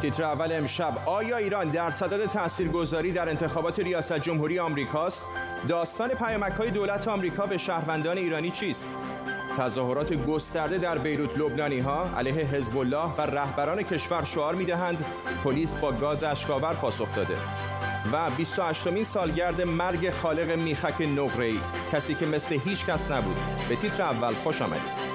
تیتر اول امشب آیا ایران در صدد تاثیرگذاری در انتخابات ریاست جمهوری آمریکاست؟ داستان پیامک های دولت آمریکا به شهروندان ایرانی چیست؟ تظاهرات گسترده در بیروت لبنانی ها علیه حزب الله و رهبران کشور شعار می‌دهند پلیس با گاز اشکاور پاسخ داده و 28مین سالگرد مرگ خالق میخک نقره‌ای کسی که مثل هیچ کس نبود به تیتر اول خوش آمدید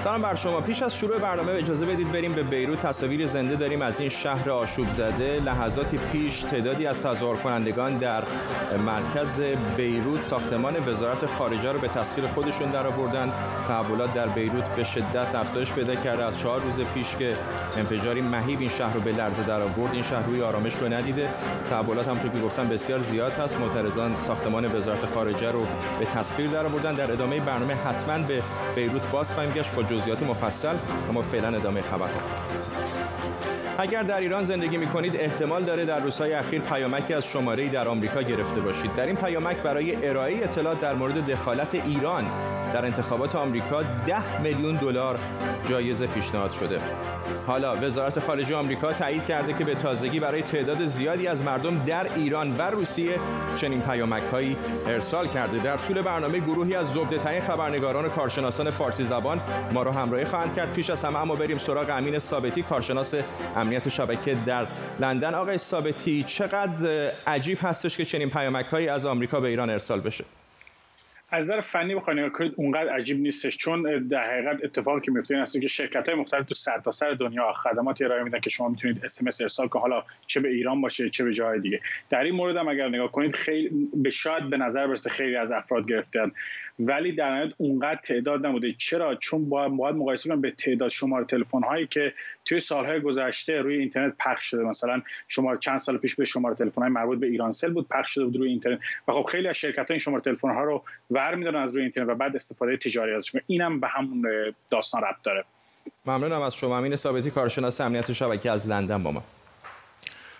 سلام بر شما. پیش از شروع برنامه اجازه بدید بریم به بیروت. تصاویر زنده داریم از این شهر آشوب زده لحظاتی پیش تعدادی از تظاهر کنندگان در مرکز بیروت ساختمان وزارت خارجه رو به تسخیر خودشون در آوردن. تحولات در بیروت به شدت افزایش پیدا کرده. از چهار روز پیش که انفجاری مهیب این شهر رو به لرزه در آورد این شهر روی آرامش رو ندیده. تحولات همونطور که گفتم بسیار زیاد هست. معترضان ساختمان وزارت خارجه رو به تسخیر در آوردن. در ادامه برنامه حتما به بیروت باز خواهیم گشت. جزئیات مفصل اما فعلا ادامه خبر اگر در ایران زندگی می کنید احتمال داره در روزهای اخیر پیامکی از شماره در آمریکا گرفته باشید. در این پیامک برای ارائه اطلاعات در مورد دخالت ایران در انتخابات آمریکا 10 میلیون دلار جایزه پیشنهاد شده. حالا وزارت خارجه آمریکا تایید کرده که به تازگی برای تعداد زیادی از مردم در ایران و روسیه چنین پیامکهایی ارسال کرده. در طول برنامه گروهی از زبده ترین خبرنگاران و کارشناسان فارسی زبان رو همراهی خواهند کرد. پیش از همه اما بریم سراغ امین ثابتی کارشناس امنیت شبکه در لندن. آقای ثابتی چقدر عجیب هستش که چنین پیامکهایی از آمریکا به ایران ارسال بشه؟ از نظر فنی بخواید نگاه کنید اونقدر عجیب نیستش چون در حقیقت اتفاقی که میفته این هست که شرکت های مختلف تو سرتاسر سر دنیا خدماتی ارائه میدن که شما می‌تونید اس ارسال کنید. حالا چه به ایران باشه چه به جای دیگه. در این مورد هم اگر نگاه کنید خیلی به شاید به نظر برسه خیلی از افراد گرفتن. ولی در نهایت اونقدر تعداد نبوده. چرا؟ چون باید, باید مقایسه کنیم به تعداد شماره تلفن هایی که توی سالهای گذشته روی اینترنت پخش شده. مثلا شماره چند سال پیش به شماره تلفن های مربوط به ایرانسل بود پخش شده بود روی اینترنت. و خب خیلی از شرکت ها این شماره تلفن ها رو ور میدارن از روی اینترنت و بعد استفاده تجاری ازش اینم به همون داستان ربط داره. ممنونم از شما. امین ثابتی کارشناس امنیت شبکه از لندن با ما.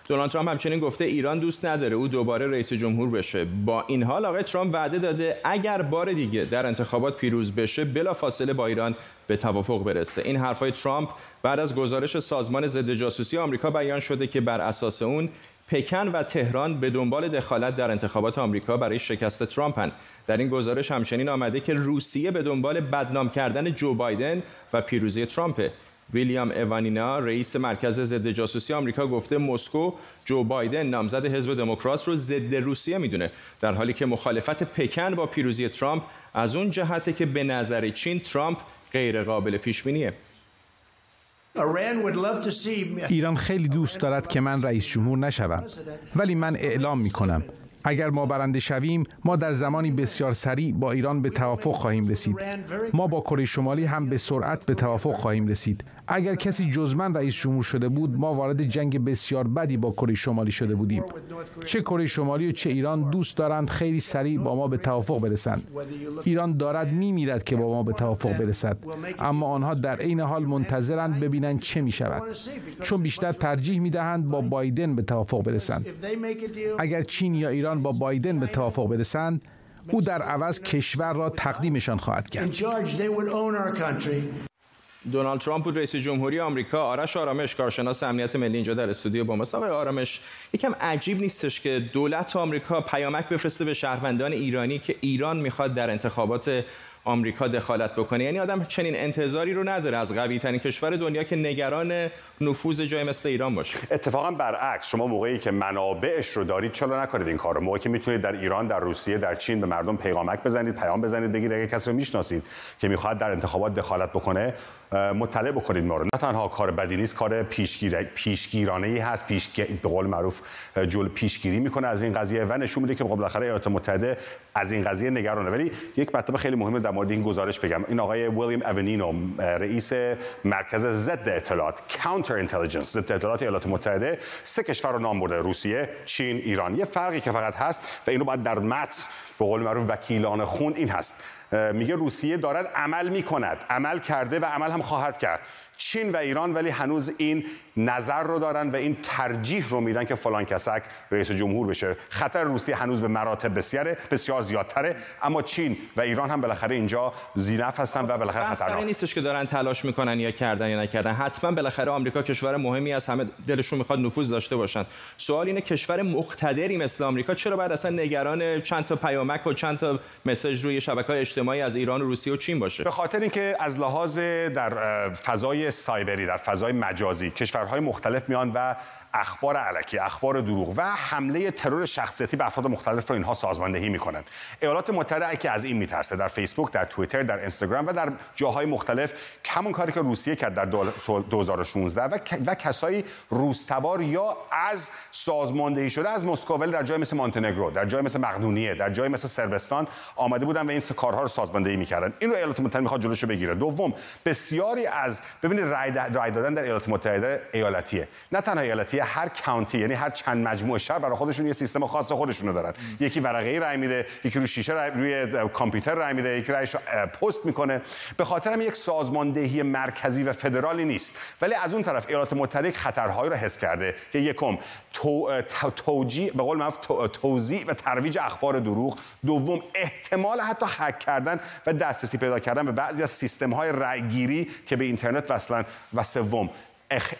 دونالد ترامپ همچنین گفته ایران دوست نداره او دوباره رئیس جمهور بشه. با این حال آقای ترامپ وعده داده اگر بار دیگه در انتخابات پیروز بشه بلافاصله با ایران به توافق برسه. این حرفای ترامپ بعد از گزارش سازمان ضد جاسوسی آمریکا بیان شده که بر اساس اون پکن و تهران به دنبال دخالت در انتخابات آمریکا برای شکست ترامپن در این گزارش همچنین آمده که روسیه به دنبال بدنام کردن جو بایدن و پیروزی ترامپه ویلیام اوانینا رئیس مرکز ضد جاسوسی آمریکا گفته مسکو جو بایدن نامزد حزب دموکرات رو ضد روسیه می‌دونه در حالی که مخالفت پکن با پیروزی ترامپ از اون جهته که به نظر چین ترامپ غیر قابل پیش بینیه ایران خیلی دوست دارد که من رئیس جمهور نشوم ولی من اعلام می کنم اگر ما برنده شویم ما در زمانی بسیار سریع با ایران به توافق خواهیم رسید. ما با کره شمالی هم به سرعت به توافق خواهیم رسید. اگر کسی جز من رئیس جمهور شده بود ما وارد جنگ بسیار بدی با کره شمالی شده بودیم. چه کره شمالی و چه ایران دوست دارند خیلی سریع با ما به توافق برسند. ایران دارد میمیرد که با ما به توافق برسد. اما آنها در عین حال منتظرند ببینند چه می شود چون بیشتر ترجیح می دهند با بایدن به توافق برسند. اگر چین یا ایران با بایدن به توافق برسند او در عوض کشور را تقدیمشان خواهد کرد. دونالد ترامپ بود رئیس جمهوری آمریکا. آرش آرامش کارشناس امنیت ملی اینجا در استودیو با ماست. آقای آرامش یکم عجیب نیستش که دولت آمریکا پیامک بفرسته به شهروندان ایرانی که ایران می‌خواد در انتخابات آمریکا دخالت بکنه. یعنی آدم چنین انتظاری رو نداره از قوی ترین کشور دنیا که نگران نفوذ جای مثل ایران باشه. اتفاقا برعکس شما موقعی که منابعش رو دارید چرا نکنید این کارو؟ موقعی که می‌تونید در ایران در روسیه در چین به مردم پیغامک بزنید پیام بزنید بگید اگه کسی رو می‌شناسید که می‌خواد در انتخابات دخالت بکنه مطلع بکنید ما رو. نه تنها کار بدی نیست کار پیشگیر پیشگیرانه ای هست. پیش به قول معروف جل پیشگیری می‌کنه از این قضیه و نشون میده که خب بالاخره ایالات متحده از این قضیه نگرانه. ولی یک مطلب خیلی مهمه در مورد این گزارش بگم. این آقای ویلیام اونینو رئیس مرکز ضد اطلاعات کانتر اینتلیجنس ضد اطلاعات ایالات متحده سه کشور رو نام برده. روسیه چین ایران. یه فرقی که فقط هست و اینو باید در متن به قول معروف وکیلان خون این هست. میگه روسیه دارد عمل می‌کند. عمل کرده و عمل هم خواهد کرد. چین و ایران ولی هنوز این نظر رو دارن و این ترجیح رو میدن که فلان کسک رئیس جمهور بشه. خطر روسیه هنوز به مراتب بسیار بسیار زیادتره. اما چین و ایران هم بالاخره اینجا زینف هستن و بالاخره خطرناک. نیستش که دارن تلاش می‌کنن یا کردن یا نکردن. حتما بالاخره آمریکا کشور مهمی از همه دلشون می‌خواد نفوذ داشته باشن. سوال اینه کشور مقتدری مثل آمریکا چرا بعد اصلا نگران چند تا پیامک و چند تا مسج روی شبکه‌های اجتماعی از ایران و روسیه و چین باشه؟ به خاطر اینکه از لحاظ در فضای سایبری در فضای مجازی. کشورهای مختلف میان و اخبار علکی اخبار دروغ و حمله ترور شخصیتی به افراد مختلف رو اینها سازماندهی می‌کنن. ایالات متحده که از این میترسه در فیسبوک در توییتر در اینستاگرام و در جاهای مختلف همون کاری که روسیه کرد در 2016 و, و کسایی روستوار یا از سازماندهی شده از مسکو در جای مثل مونتنگرو در جای مثل مقدونیه در جای مثل سربستان آمده بودن و این کارها رو سازماندهی می‌کردن. این رو ایالات متحده می‌خواد جلوشو بگیره. دوم بسیاری از ببینید رای, رای دادن در ایالات متحده ایالتیه. نه تنها ایالتی هر کانتی یعنی هر چند مجموعه شهر برای خودشون یه سیستم خاص خودشونو دارن. یکی ورقه رای میده یکی رو شیشه رای روی کامپیوتر رای میده یکی رایش پست می‌کنه. به خاطر هم یک سازماندهی مرکزی و فدرالی نیست. ولی از اون طرف ایالات متحده خطرهایی رو حس کرده که یکم تو، توجیه به قول معروف توزیع و ترویج اخبار دروغ. دوم احتمال حتی هک کردن و دسترسی پیدا کردن به بعضی از سیستم های رأیگیری که به اینترنت وصلن. و سوم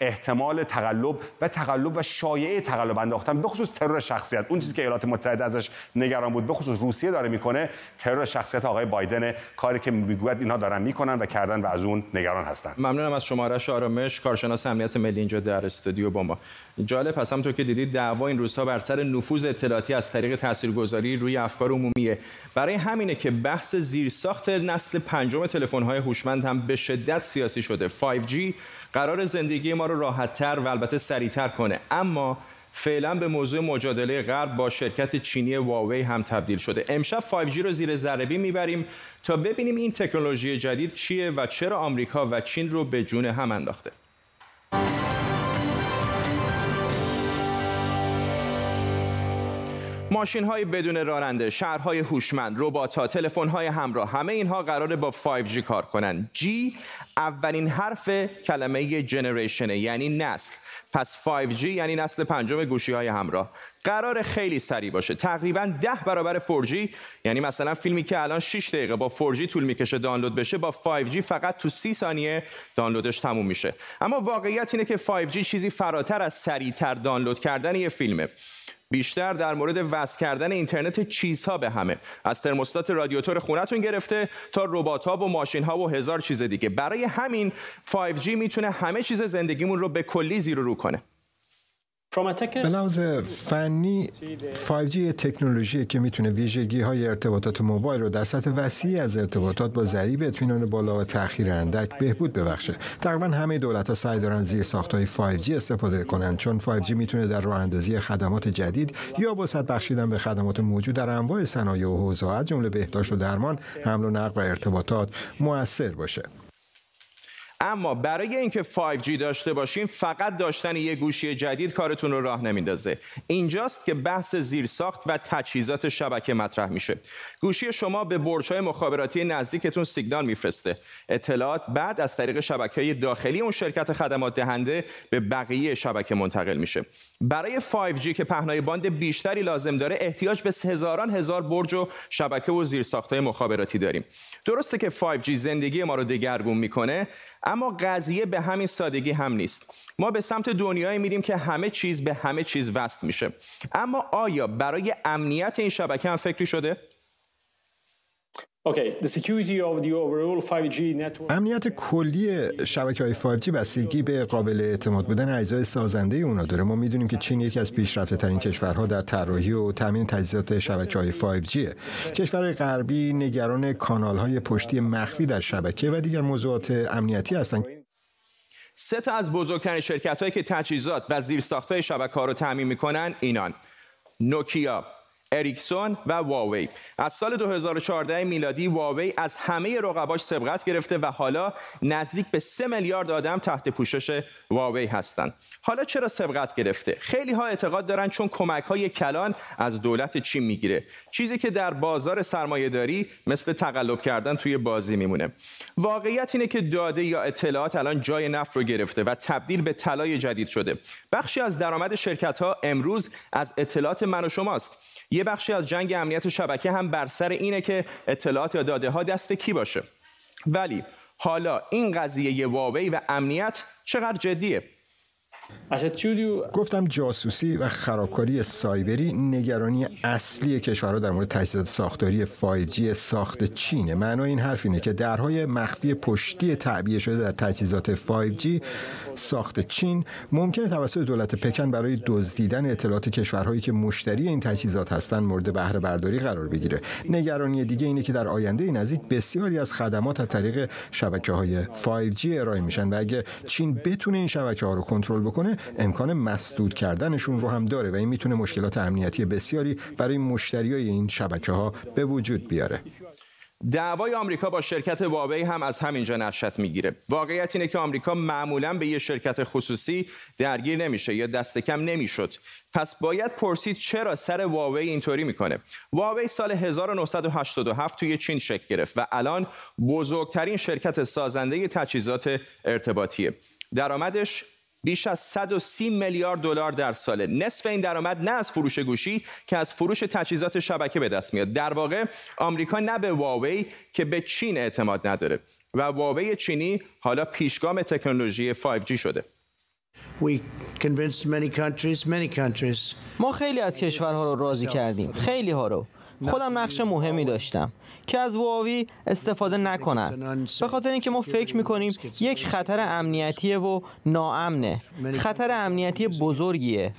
احتمال تقلب و تقلب و شایعه تقلب انداختن به خصوص ترور شخصیت. اون چیزی که ایالات متحده ازش نگران بود به خصوص روسیه داره می‌کنه ترور شخصیت آقای بایدن. کاری که می‌گوید اینها دارن می‌کنن و کردن و از اون نگران هستن. ممنونم از شمارش آرامش کارشناس امنیت ملی اینجا در استودیو با ما. جالب هست همونطور که دیدید دعوا این روزها بر سر نفوذ اطلاعاتی از طریق تاثیرگذاری روی افکار عمومیه برای همینه که بحث زیرساخت نسل پنجم تلفن‌های هوشمند هم به شدت سیاسی شده. 5G قرار زندگی ما رو راحتتر و البته سریعتر کنه. اما فعلا به موضوع مجادله غرب با شرکت چینی واوی هم تبدیل شده. امشب 5G رو زیر ذره می‌بریم تا ببینیم این تکنولوژی جدید چیه و چرا آمریکا و چین رو به جون هم انداخته. ماشین های بدون راننده، شهرهای هوشمند، ربات ها، تلفن های همراه همه اینها قراره با 5G کار کنن. G اولین حرف کلمه جنریشنه یعنی نسل. پس 5G یعنی نسل پنجم گوشی های همراه. قرار خیلی سریع باشه. تقریبا 10 برابر 4G یعنی مثلا فیلمی که الان 6 دقیقه با 4G طول می‌کشه دانلود بشه با 5G فقط تو 30 ثانیه دانلودش تموم میشه. اما واقعیت اینه که 5G چیزی فراتر از سریعتر دانلود کردن یه فیلمه. بیشتر در مورد وصل کردن اینترنت چیزها به همه. از ترموستات رادیاتور خونتون گرفته تا ربات ها و ماشین ها و هزار چیز دیگه. برای همین 5G می‌تونه همه چیز زندگیمون رو به کلی زیر رو کنه. به لحاظ فنی 5G تکنولوژی که می‌تونه ویژگی های ارتباطات موبایل رو در سطح وسیعی از ارتباطات با ضریب اطمینان بالا و تاخیر اندک بهبود ببخشه. تقریبا همه دولت ها سعی دارن زیر ساخت های 5G استفاده کنند چون 5G می‌تونه در راه اندازی خدمات جدید یا وسعت بخشیدن به خدمات موجود در انواع صنایع و حوزه از جمله بهداشت و درمان حمل و نقل و ارتباطات موثر باشه. اما برای اینکه 5G داشته باشیم فقط داشتن یه گوشی جدید کارتون رو راه نمیندازه. اینجاست که بحث زیرساخت و تجهیزات شبکه مطرح میشه. گوشی شما به برج‌های مخابراتی نزدیکتون سیگنال میفرسته. اطلاعات بعد از طریق شبکه داخلی اون شرکت خدمات دهنده به بقیه شبکه منتقل میشه. برای 5G که پهنای باند بیشتری لازم داره احتیاج به هزاران هزار برج و شبکه و زیرساخت‌های مخابراتی داریم. درسته که 5G زندگی ما رو دگرگون می‌کنه اما قضیه به همین سادگی هم نیست. ما به سمت دنیایی میریم که همه چیز به همه چیز وصل میشه. اما آیا برای امنیت این شبکه هم فکری شده؟ امنیت کلی شبکه های 5G بستگی به قابل اعتماد بودن اجزای سازنده اونا داره. ما می‌دونیم که چین یکی از پیشرفته ترین کشورها در طراحی و تامین تجهیزات شبکه های 5G کشورهای غربی نگران کانال های پشتی مخفی در شبکه و دیگر موضوعات امنیتی هستند. سه تا از بزرگترین شرکت هایی که تجهیزات و زیرساخت های شبکه ها رو تعمین می‌کنن اینان. نوکیا اریکسون و واوی از سال 2014 میلادی واوی از همه رقباش سبقت گرفته و حالا نزدیک به 3 میلیارد آدم تحت پوشش واوی هستند. حالا چرا سبقت گرفته؟ خیلی ها اعتقاد دارن چون کمک های کلان از دولت چین می‌گیره. چیزی که در بازار سرمایه داری مثل تقلب کردن توی بازی میمونه. واقعیت اینه که داده یا اطلاعات الان جای نفت رو گرفته و تبدیل به طلای جدید شده. بخشی از درآمد شرکت ها امروز از اطلاعات من و شماست. یه بخشی از جنگ امنیت شبکه هم بر سر اینه که اطلاعات یا داده ها دست کی باشه. ولی حالا این قضیه واوی و امنیت چقدر جدیه؟ گفتم جاسوسی و خرابکاری سایبری نگرانی اصلی کشورها در مورد تجهیزات ساختاری 5G ساخت چینه معنای این حرف اینه که درهای مخفی پشتی تعبیه شده در تجهیزات 5G ساخت چین ممکنه توسط دولت پکن برای دزدیدن اطلاعات کشورهایی که مشتری این تجهیزات هستند مورد بهره برداری قرار بگیره. نگرانی دیگه اینه که در آینده نزدیک بسیاری از خدمات از طریق شبکه های 5G ارائه میشن و اگه چین بتونه این شبکه ها رو کنترل بکنه امکان مسدود کردنشون رو هم داره و این می‌تونه مشکلات امنیتی بسیاری برای مشتریای این شبکه ها به وجود بیاره دعوای آمریکا با شرکت واوی هم از همینجا نشأت می‌گیره. واقعیت اینه که آمریکا معمولا به یه شرکت خصوصی درگیر نمیشه یا دست کم نمی‌شد. پس باید پرسید چرا سر واوی اینطوری می‌کنه. واوی سال 1987 توی چین شکل گرفت و الان بزرگترین شرکت سازنده تجهیزات ارتباطیه. درآمدش بیش از 130 میلیارد دلار در ساله. نصف این درآمد نه از فروش گوشی که از فروش تجهیزات شبکه به دست میاد. در واقع آمریکا نه به واوی که به چین اعتماد نداره و واوی چینی حالا پیشگام تکنولوژی 5G شده. ما خیلی از کشورها رو راضی کردیم. خیلی ها رو. خودم نقش مهمی داشتم که از واوی استفاده نکنن. به خاطر اینکه ما فکر می‌کنیم یک خطر امنیتی و ناامنه. خطر امنیتی بزرگیه.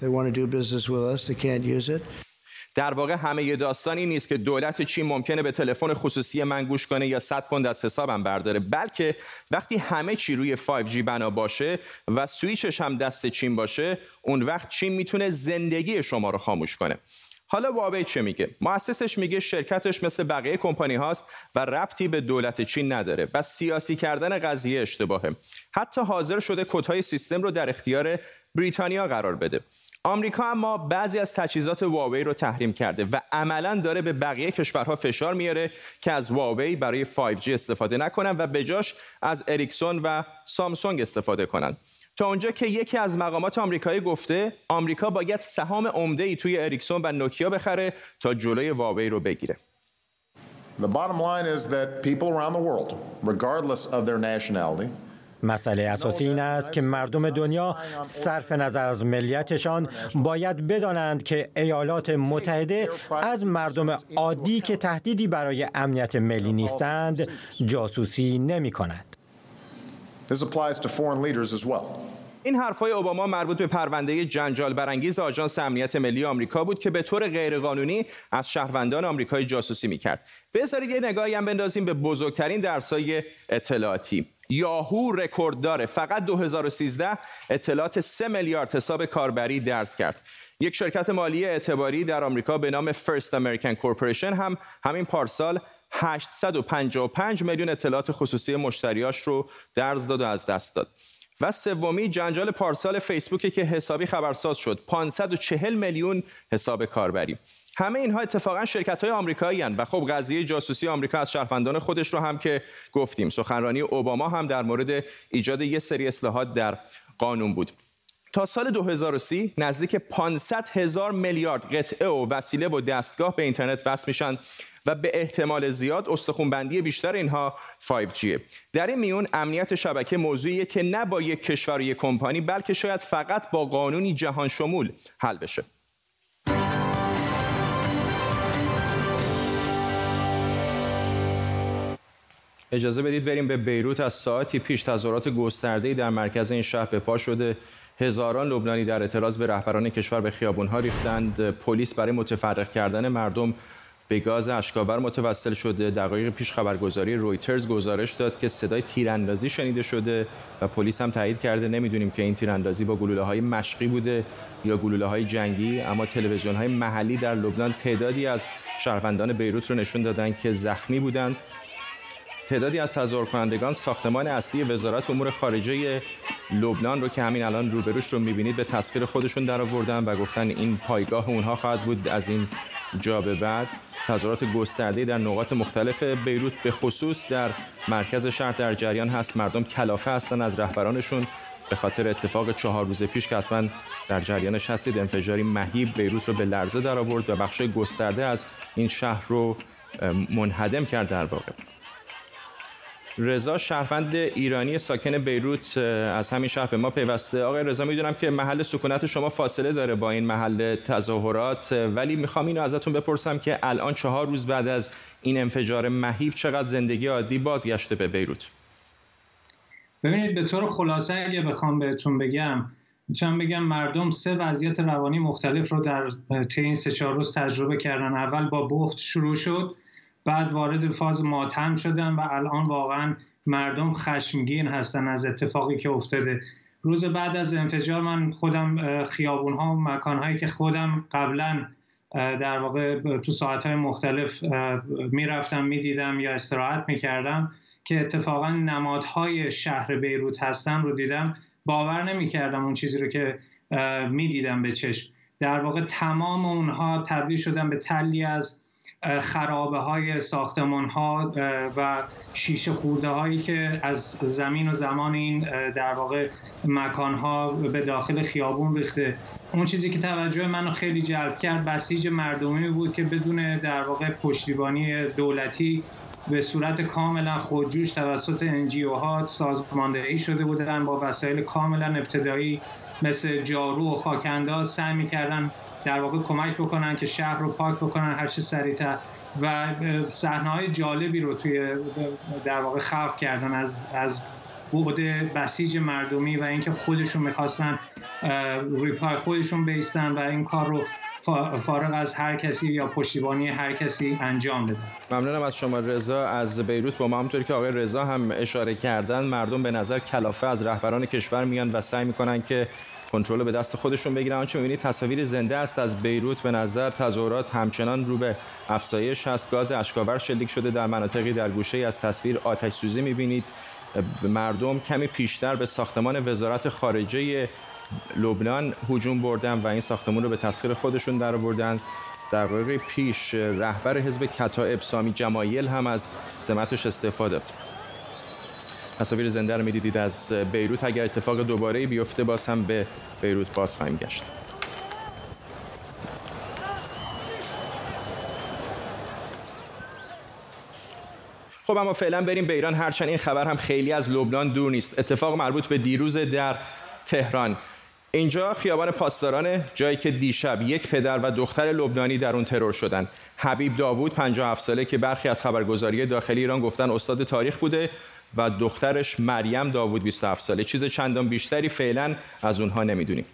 در واقع همه ی داستانی نیست که دولت چین ممکنه به تلفن خصوصی من گوش کنه یا 100 پوند از حسابم برداره. بلکه وقتی همه چی روی 5G بنا باشه و سویچش هم دست چین باشه اون وقت چین می‌تونه زندگی شما رو خاموش کنه. حالا واوی چه میگه؟ مؤسسش میگه شرکتش مثل بقیه کمپانی هاست و ربطی به دولت چین نداره و سیاسی کردن قضیه اشتباهه. حتی حاضر شده کدهای سیستم رو در اختیار بریتانیا قرار بده. آمریکا اما بعضی از تجهیزات واوی رو تحریم کرده و عملا داره به بقیه کشورها فشار میاره که از واوی برای 5G استفاده نکنن و بجاش از اریکسون و سامسونگ استفاده کنند. تا اونجا که یکی از مقامات آمریکایی گفته آمریکا باید سهام عمده ای توی اریکسون و نوکیا بخره تا جلوی واوی رو بگیره. The bottom line is that people around the world, regardless of their nationality, مسئله اساسی این است که مردم دنیا صرف نظر از ملیتشان باید بدانند که ایالات متحده از مردم عادی که تهدیدی برای امنیت ملی نیستند جاسوسی نمی کند. این حرفای اوباما مربوط به پرونده جنجال برانگیز آژانس امنیت ملی آمریکا بود که به طور غیرقانونی از شهروندان آمریکایی جاسوسی می‌کرد. بذارید یه نگاهی هم بندازیم به بزرگترین درسای اطلاعاتی. یاهو رکورد داره فقط 2013 اطلاعات 3 میلیارد حساب کاربری درس کرد. یک شرکت مالی اعتباری در آمریکا به نام فرست امریکن کورپوریشن هم همین پارسال 855 میلیون اطلاعات خصوصی مشتریاش رو درز داد و از دست داد. و سومی جنجال پارسال فیسبوک که حسابی خبرساز شد. 540 میلیون حساب کاربری. همه اینها اتفاقا شرکت های آمریکایی و خب قضیه جاسوسی آمریکا از شهروندان خودش رو هم که گفتیم. سخنرانی اوباما هم در مورد ایجاد یه سری اصلاحات در قانون بود. تا سال 2030 نزدیک 500 هزار میلیارد قطعه و وسیله و دستگاه به اینترنت وصل میشن و به احتمال زیاد استخونبندی بیشتر اینها 5G در این میون امنیت شبکه موضوعیه که نه با یک کشور و یک کمپانی بلکه شاید فقط با قانونی جهان شمول حل بشه. اجازه بدید بریم به بیروت. از ساعتی پیش تظاهرات گسترده‌ای در مرکز این شهر به پا شده. هزاران لبنانی در اعتراض به رهبران کشور به خیابونها ریختند. پلیس برای متفرق کردن مردم به گاز اشکاور متوسل شده. دقایق پیش خبرگزاری رویترز گزارش داد که صدای تیراندازی شنیده شده و پلیس هم تایید کرده. نمی‌دونیم که این تیراندازی با گلوله های مشقی بوده یا گلوله های جنگی اما تلویزیون های محلی در لبنان تعدادی از شهروندان بیروت رو نشون دادن که زخمی بودند. تعدادی از تظاهر کنندگان ساختمان اصلی وزارت امور خارجه لبنان رو که همین الان روبروش رو می‌بینید به تسخیر خودشون در آوردن و گفتن این پایگاه اونها خواهد بود از این جا به بعد. تظاهرات گسترده در نقاط مختلف بیروت به خصوص در مرکز شهر در جریان هست. مردم کلافه هستن از رهبرانشون. به خاطر اتفاق چهار روز پیش که حتما در جریانش هستید انفجاری مهیب بیروت رو به لرزه در آورد و بخش گسترده از این شهر رو منهدم کرد در واقع. رضا شهروند ایرانی ساکن بیروت از همین شهر به ما پیوسته. آقای رضا می‌دونم که محل سکونت شما فاصله داره با این محل تظاهرات ولی می‌خوام اینو ازتون بپرسم که الان چهار روز بعد از این انفجار مهیب چقدر زندگی عادی بازگشته به بیروت؟ ببینید به طور خلاصه اگه بخوام بهتون بگم می‌تونم بگم مردم سه وضعیت روانی مختلف رو در طی این سه چهار روز تجربه کردن. اول با بخت شروع شد. بعد وارد فاز ماتم شدن و الان واقعا مردم خشمگین هستن از اتفاقی که افتاده. روز بعد از انفجار من خودم خیابون ها و مکان هایی که خودم قبلا در واقع تو ساعت های مختلف می‌رفتم می‌دیدم یا استراحت می‌کردم که اتفاقا نمادهای شهر بیروت هستن رو دیدم. باور نمی‌کردم اون چیزی رو که می‌دیدم به چشم. در واقع تمام اونها تبدیل شدن به تلی از خرابه های ساختمان ها و شیشه خورده هایی که از زمین و زمان این در واقع مکان ها به داخل خیابون ریخته. اون چیزی که توجه منو خیلی جلب کرد بسیج مردمی بود که بدون در واقع پشتیبانی دولتی به صورت کاملا خودجوش توسط انجیو ها سازماندهی شده بودن با وسایل کاملا ابتدایی مثل جارو و خاکنداز سعی می‌کردن در واقع کمک بکنن که شهر رو پاک بکنن هر چه سریعتر. و صحنه های جالبی رو توی در واقع خلق کردن از از بعد بسیج مردمی و اینکه خودشون می‌خواستن روی پای خودشون بیستن و این کار رو فارغ از هر کسی یا پشتیبانی هر کسی انجام بدن. ممنونم از شما رضا. از بیروت با ما همونطوری که آقای رضا هم اشاره کردن مردم به نظر کلافه از رهبران کشور میان و سعی می‌کنن که کنترل به دست خودشون بگیرن. آنچه می‌بینید تصاویر زنده است. از بیروت به نظر تظاهرات همچنان رو به افزایش هست. گاز اشکاور شلیک شده در مناطقی در گوشه از تصویر آتش سوزی می‌بینید. مردم کمی پیشتر به ساختمان وزارت خارجه لبنان هجوم بردن و این ساختمان رو به تسخیر خودشون در در دقایق پیش رهبر حزب کتائب سامی جمایل هم از سمتش استفاده. تصاویر زنده رو می‌دیدید از بیروت. اگر اتفاق دوباره بیفته باز هم به بیروت باز خواهیم گشت. خب اما فعلا بریم به ایران. هرچند این خبر هم خیلی از لبنان دور نیست. اتفاق مربوط به دیروز در تهران. اینجا خیابان پاسداران جایی که دیشب یک پدر و دختر لبنانی در اون ترور شدند. حبیب داوود 57 ساله که برخی از خبرگزاری داخلی ایران گفتن استاد تاریخ بوده. و دخترش مریم داوود 27 ساله. چیز چندان بیشتری فعلا از اونها نمی‌دونیم.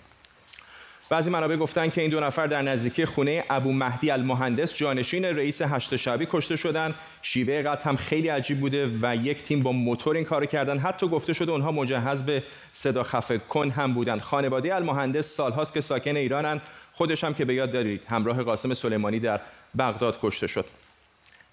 بعضی منابع گفتن که این دو نفر در نزدیکی خونه ابو مهدی المهندس جانشین رئیس هشت شبی کشته شدن. شیوه قتل هم خیلی عجیب بوده و یک تیم با موتور این کار کردن. حتی گفته شده اونها مجهز به صدا خفه کن هم بودن. خانواده المهندس سالهاست که ساکن ایرانن. خودش هم که به یاد دارید همراه قاسم سلیمانی در بغداد کشته شد.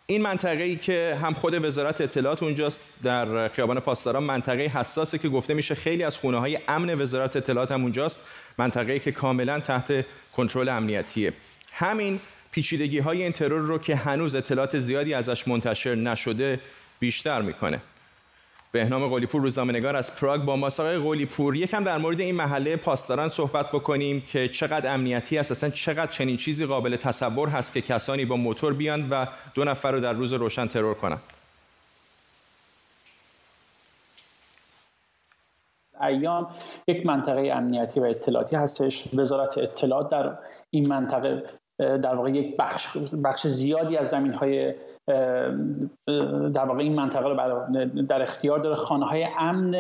این منطقه ای که هم خود وزارت اطلاعات اونجاست در خیابان پاسداران منطقه حساسه که گفته میشه خیلی از خونه های امن وزارت اطلاعات هم اونجاست منطقه ای که کاملا تحت کنترل امنیتیه. همین پیچیدگی های این ترور رو که هنوز اطلاعات زیادی ازش منتشر نشده بیشتر می‌کنه. بهنام قلیپور روزنامه‌نگار از پراگ با ماست آقای قلیپور یکم در مورد این محله پاسداران صحبت بکنیم که چقدر امنیتی است. اصلا چقدر چنین چیزی قابل تصور هست که کسانی با موتور بیان و دو نفر رو در روز روشن ترور کنن؟ ایام یک منطقه امنیتی و اطلاعاتی هستش. وزارت اطلاعات در این منطقه در واقع یک بخش بخش زیادی از زمین های در واقع این منطقه رو در اختیار داره. خانه های امن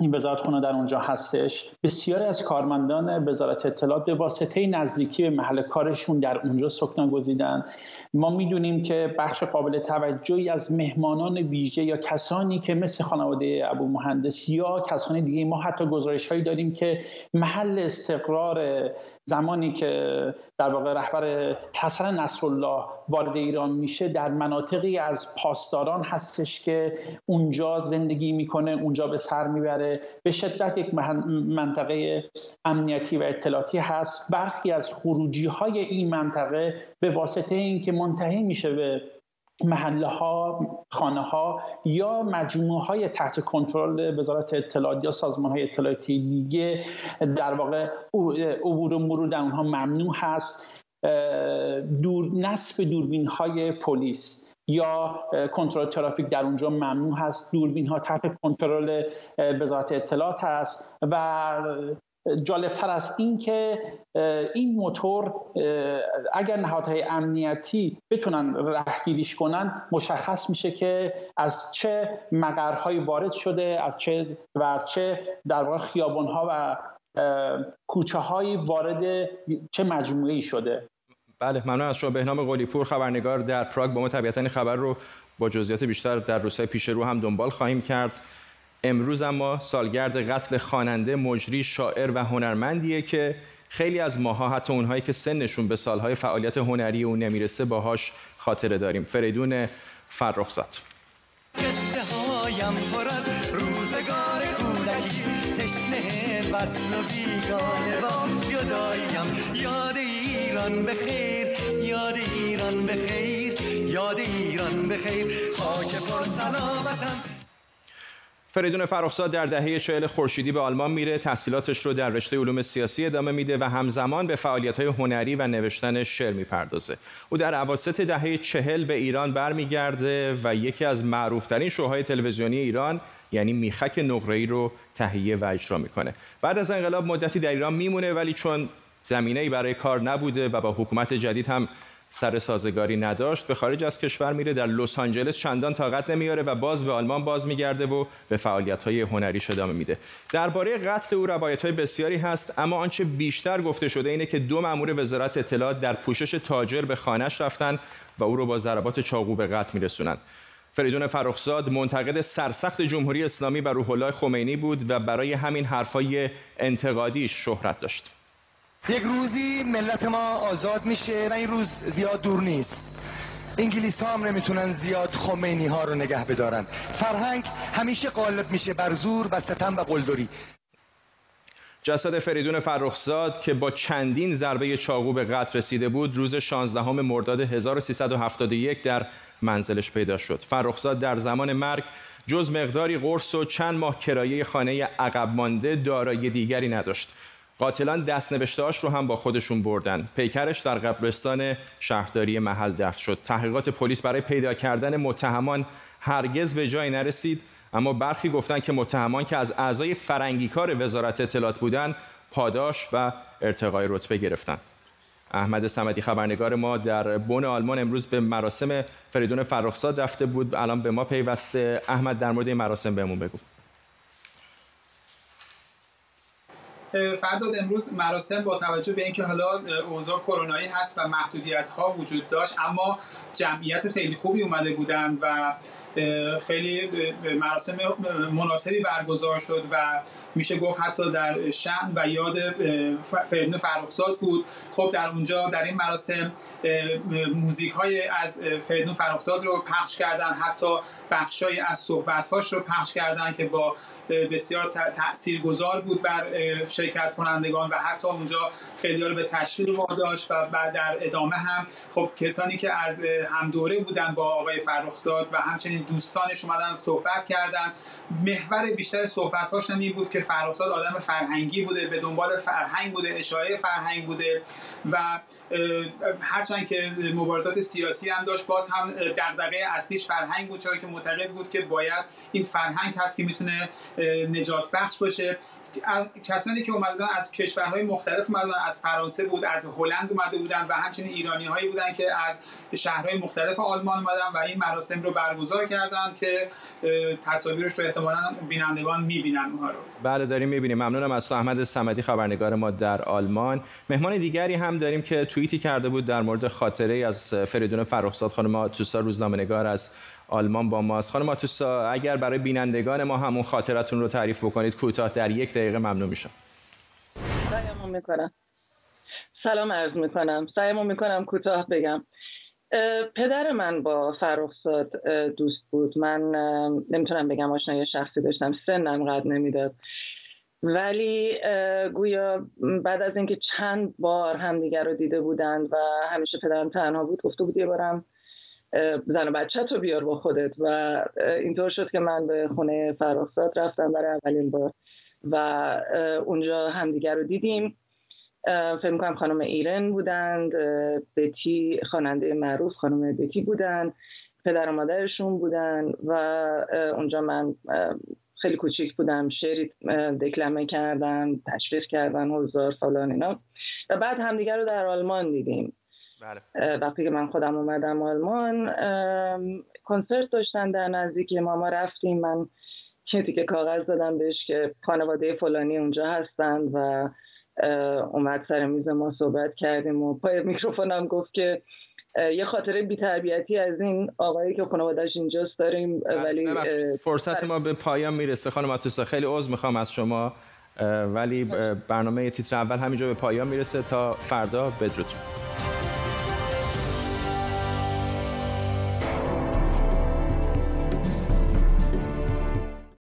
این وزارت خونه در اونجا هستش. بسیاری از کارمندان وزارت اطلاعات به واسطه نزدیکی به محل کارشون در اونجا سکنا گزیدن. ما می‌دونیم که بخش قابل توجهی از مهمانان ویژه یا کسانی که مثل خانواده ابو مهندس یا کسانی دیگه ما حتی گزارش هایی داریم که محل استقرار زمانی که در واقع رهبر حسن نصرالله وارد ایران میشه در مناطقی از پاسداران هستش که اونجا زندگی می‌کنه اونجا به سر می‌بره. به شدت یک منطقه امنیتی و اطلاعاتی هست. برخی از خروجی های این منطقه به واسطه اینکه منتهی میشه به محله ها خانه ها یا مجموعه های تحت کنترل وزارت اطلاعات یا سازمان های اطلاعاتی دیگه در واقع عبور و مرور در اونها ممنوع هست. دور نصب دوربین های پلیس یا کنترل ترافیک در اونجا ممنوع هست. دوربین ها تحت کنترل وزارت اطلاعات هست و جالبتر از این که این موتور اگر نهادهای امنیتی بتونن رهگیریش کنن مشخص میشه که از چه مقرهایی وارد شده از چه و چه در واقع خیابانها و کوچه هایی وارد چه مجموعه شده؟ بله ممنون از شما. بهنام قلیپور خبرنگار در پراگ با ما طبیعتا این خبر رو با جزئیات بیشتر در روزهای پیش رو هم دنبال خواهیم کرد. امروز اما سالگرد قتل خواننده مجری شاعر و هنرمندیه که خیلی از ماها حتی اونهایی که سنشون به سالهای فعالیت هنری اون نمی‌رسه باهاش خاطره داریم. فریدون فرخزاد. یاد ایران بخیر یاد ایران بخیر یاد ایران بخیر خاک پر سلامتم. فریدون فرخزاد در دهه چهل خورشیدی به آلمان میره تحصیلاتش رو در رشته علوم سیاسی ادامه میده و همزمان به فعالیت های هنری و نوشتن شعر می‌پردازه. او در عواسط دهه چهل به ایران برمیگرده و یکی از معروفترین شوهای تلویزیونی ایران یعنی میخک نقره‌ای رو تهیه و اجرا می‌کنه. بعد از انقلاب مدتی در ایران میمونه ولی چون زمینه‌ای برای کار نبوده و با حکومت جدید هم سر سازگاری نداشت به خارج از کشور میره در لس آنجلس چندان طاقت نمیاره و باز به آلمان باز میگرده و به فعالیت های هنری ادامه میده. درباره قتل او روایت های بسیاری هست اما آنچه بیشتر گفته شده اینه که دو مأمور وزارت اطلاعات در پوشش تاجر به خانهش رفتن و او رو با ضربات چاقو به قتل میرسونن. فریدون فرخزاد منتقد سرسخت جمهوری اسلامی و روح الله خمینی بود و برای همین حرفای انتقادیش شهرت داشت. یک روزی ملت ما آزاد میشه و این روز زیاد دور نیست. انگلیس ها هم نمی‌تونن زیاد خمینی ها رو نگه بدارن. فرهنگ همیشه غالب میشه بر زور و ستم و قلدری. جسد فریدون فرخزاد که با چندین ضربه چاقو به قتل رسیده بود روز 16 مرداد 1371 در منزلش پیدا شد. فرخزاد در زمان مرگ جز مقداری قرص و چند ماه کرایه خانه عقب مانده دارایی دیگری نداشت. قاتلان دست نوشتهاش رو هم با خودشون بردن. پیکرش در قبرستان شهرداری محل دفن شد. تحقیقات پلیس برای پیدا کردن متهمان هرگز به جایی نرسید اما برخی گفتن که متهمان که از اعضای فرنگیکار وزارت اطلاعات بودن پاداش و ارتقای رتبه گرفتن. احمد سمدی خبرنگار ما در بن آلمان امروز به مراسم فریدون فرخزاد رفته بود. الان به ما پیوسته. احمد در مورد این مراسم بهمون بگو. فرداد امروز مراسم با توجه به اینکه حالا اوضاع کرونایی هست و محدودیت ها وجود داشت اما جمعیت خیلی خوبی اومده بودن و خیلی مراسم مناسبی برگزار شد و میشه گفت حتی در شن و یاد فریدون فرخزاد بود. خب در اونجا در این مراسم موزیک های از فریدون فرخزاد رو پخش کردن حتی بخشای از صحبتهاش رو پخش کردن که با بسیار تأثیر گذار بود بر شرکت کنندگان و حتی اونجا خیلی رو به تشویق واداشت و بعد در ادامه هم. خب کسانی که از هم دوره بودن با آقای فرخزاد و همچنین دوستانش اومدن صحبت کردن. محور بیشتر صحبت هاش این بود که فرخزاد آدم فرهنگی بوده به دنبال فرهنگ بوده اشاعه فرهنگ بوده و هرچند که مبارزات سیاسی هم داشت باز هم دغدغه اصلیش فرهنگ بود چرا که معتقد بود که باید این فرهنگ هست که می‌تونه نجات بخش باشه. کسانی که اومدن از کشورهای مختلف اومدن از فرانسه بود از هلند اومده بودن و همچنین ایرانی هایی بودن که از شهرهای مختلف آلمان اومدن و این مراسم رو برگزار کردن که تصاویرش رو احتمالا بینندگان می‌بینن اونها رو. بله داریم می‌بینیم. ممنونم از تو احمد سمدی خبرنگار ما در آلمان. مهمان دیگری هم داریم که توییتی کرده بود در مورد خاطره از فریدون فرخزاد خانم آتوسا روزنامه نگار از آلمان با ماست. خانم آتوسا اگر برای بینندگان ما همون خاطرتون رو تعریف بکنید کوتاه در یک دقیقه ممنون میشم. سلام می‌کنم. سلام عرض می‌کنم. سعیمو می‌کنم کوتاه بگم. پدر من با فرخزاد دوست بود. من نمی‌تونم بگم آشنایی شخصی داشتم. سنم قد نمی‌داد. ولی گویا بعد از اینکه چند بار همدیگر رو دیده بودند و همیشه پدرم تنها بود گفته بود یه بارم زن و بچه تو بیار با خودت. و اینطور شد که من به خونه فرخزاد رفتم برای اولین بار. و اونجا همدیگر رو دیدیم. فکر می‌کنم خانم ایرن بودند بتی خواننده معروف خانم بتی بودند پدر و مادرشون بودن و اونجا من خیلی کوچیک بودم. شعری دکلمه کردن تشویق کردن هزار فلان اینا. و بعد همدیگر رو در آلمان دیدیم. بله. وقتی که من خودم اومدم آلمان کنسرت داشتن در نزدیک ما. ما رفتیم. من یه دیگه کاغذ دادم بهش که خانواده فلانی اونجا هستن و اومد سر میز ما صحبت کردیم و پای میکروفونم گفت که یه خاطره بی‌تربیتی از این آقایی که خانواده‌اش اینجاست داریم ولی فرصت ما به پایان می‌رسه. خانم آتوسا خیلی عذر می‌خوام از شما. ولی برنامه تیتر اول همینجا به پایان می‌رسه. تا فردا بدرود.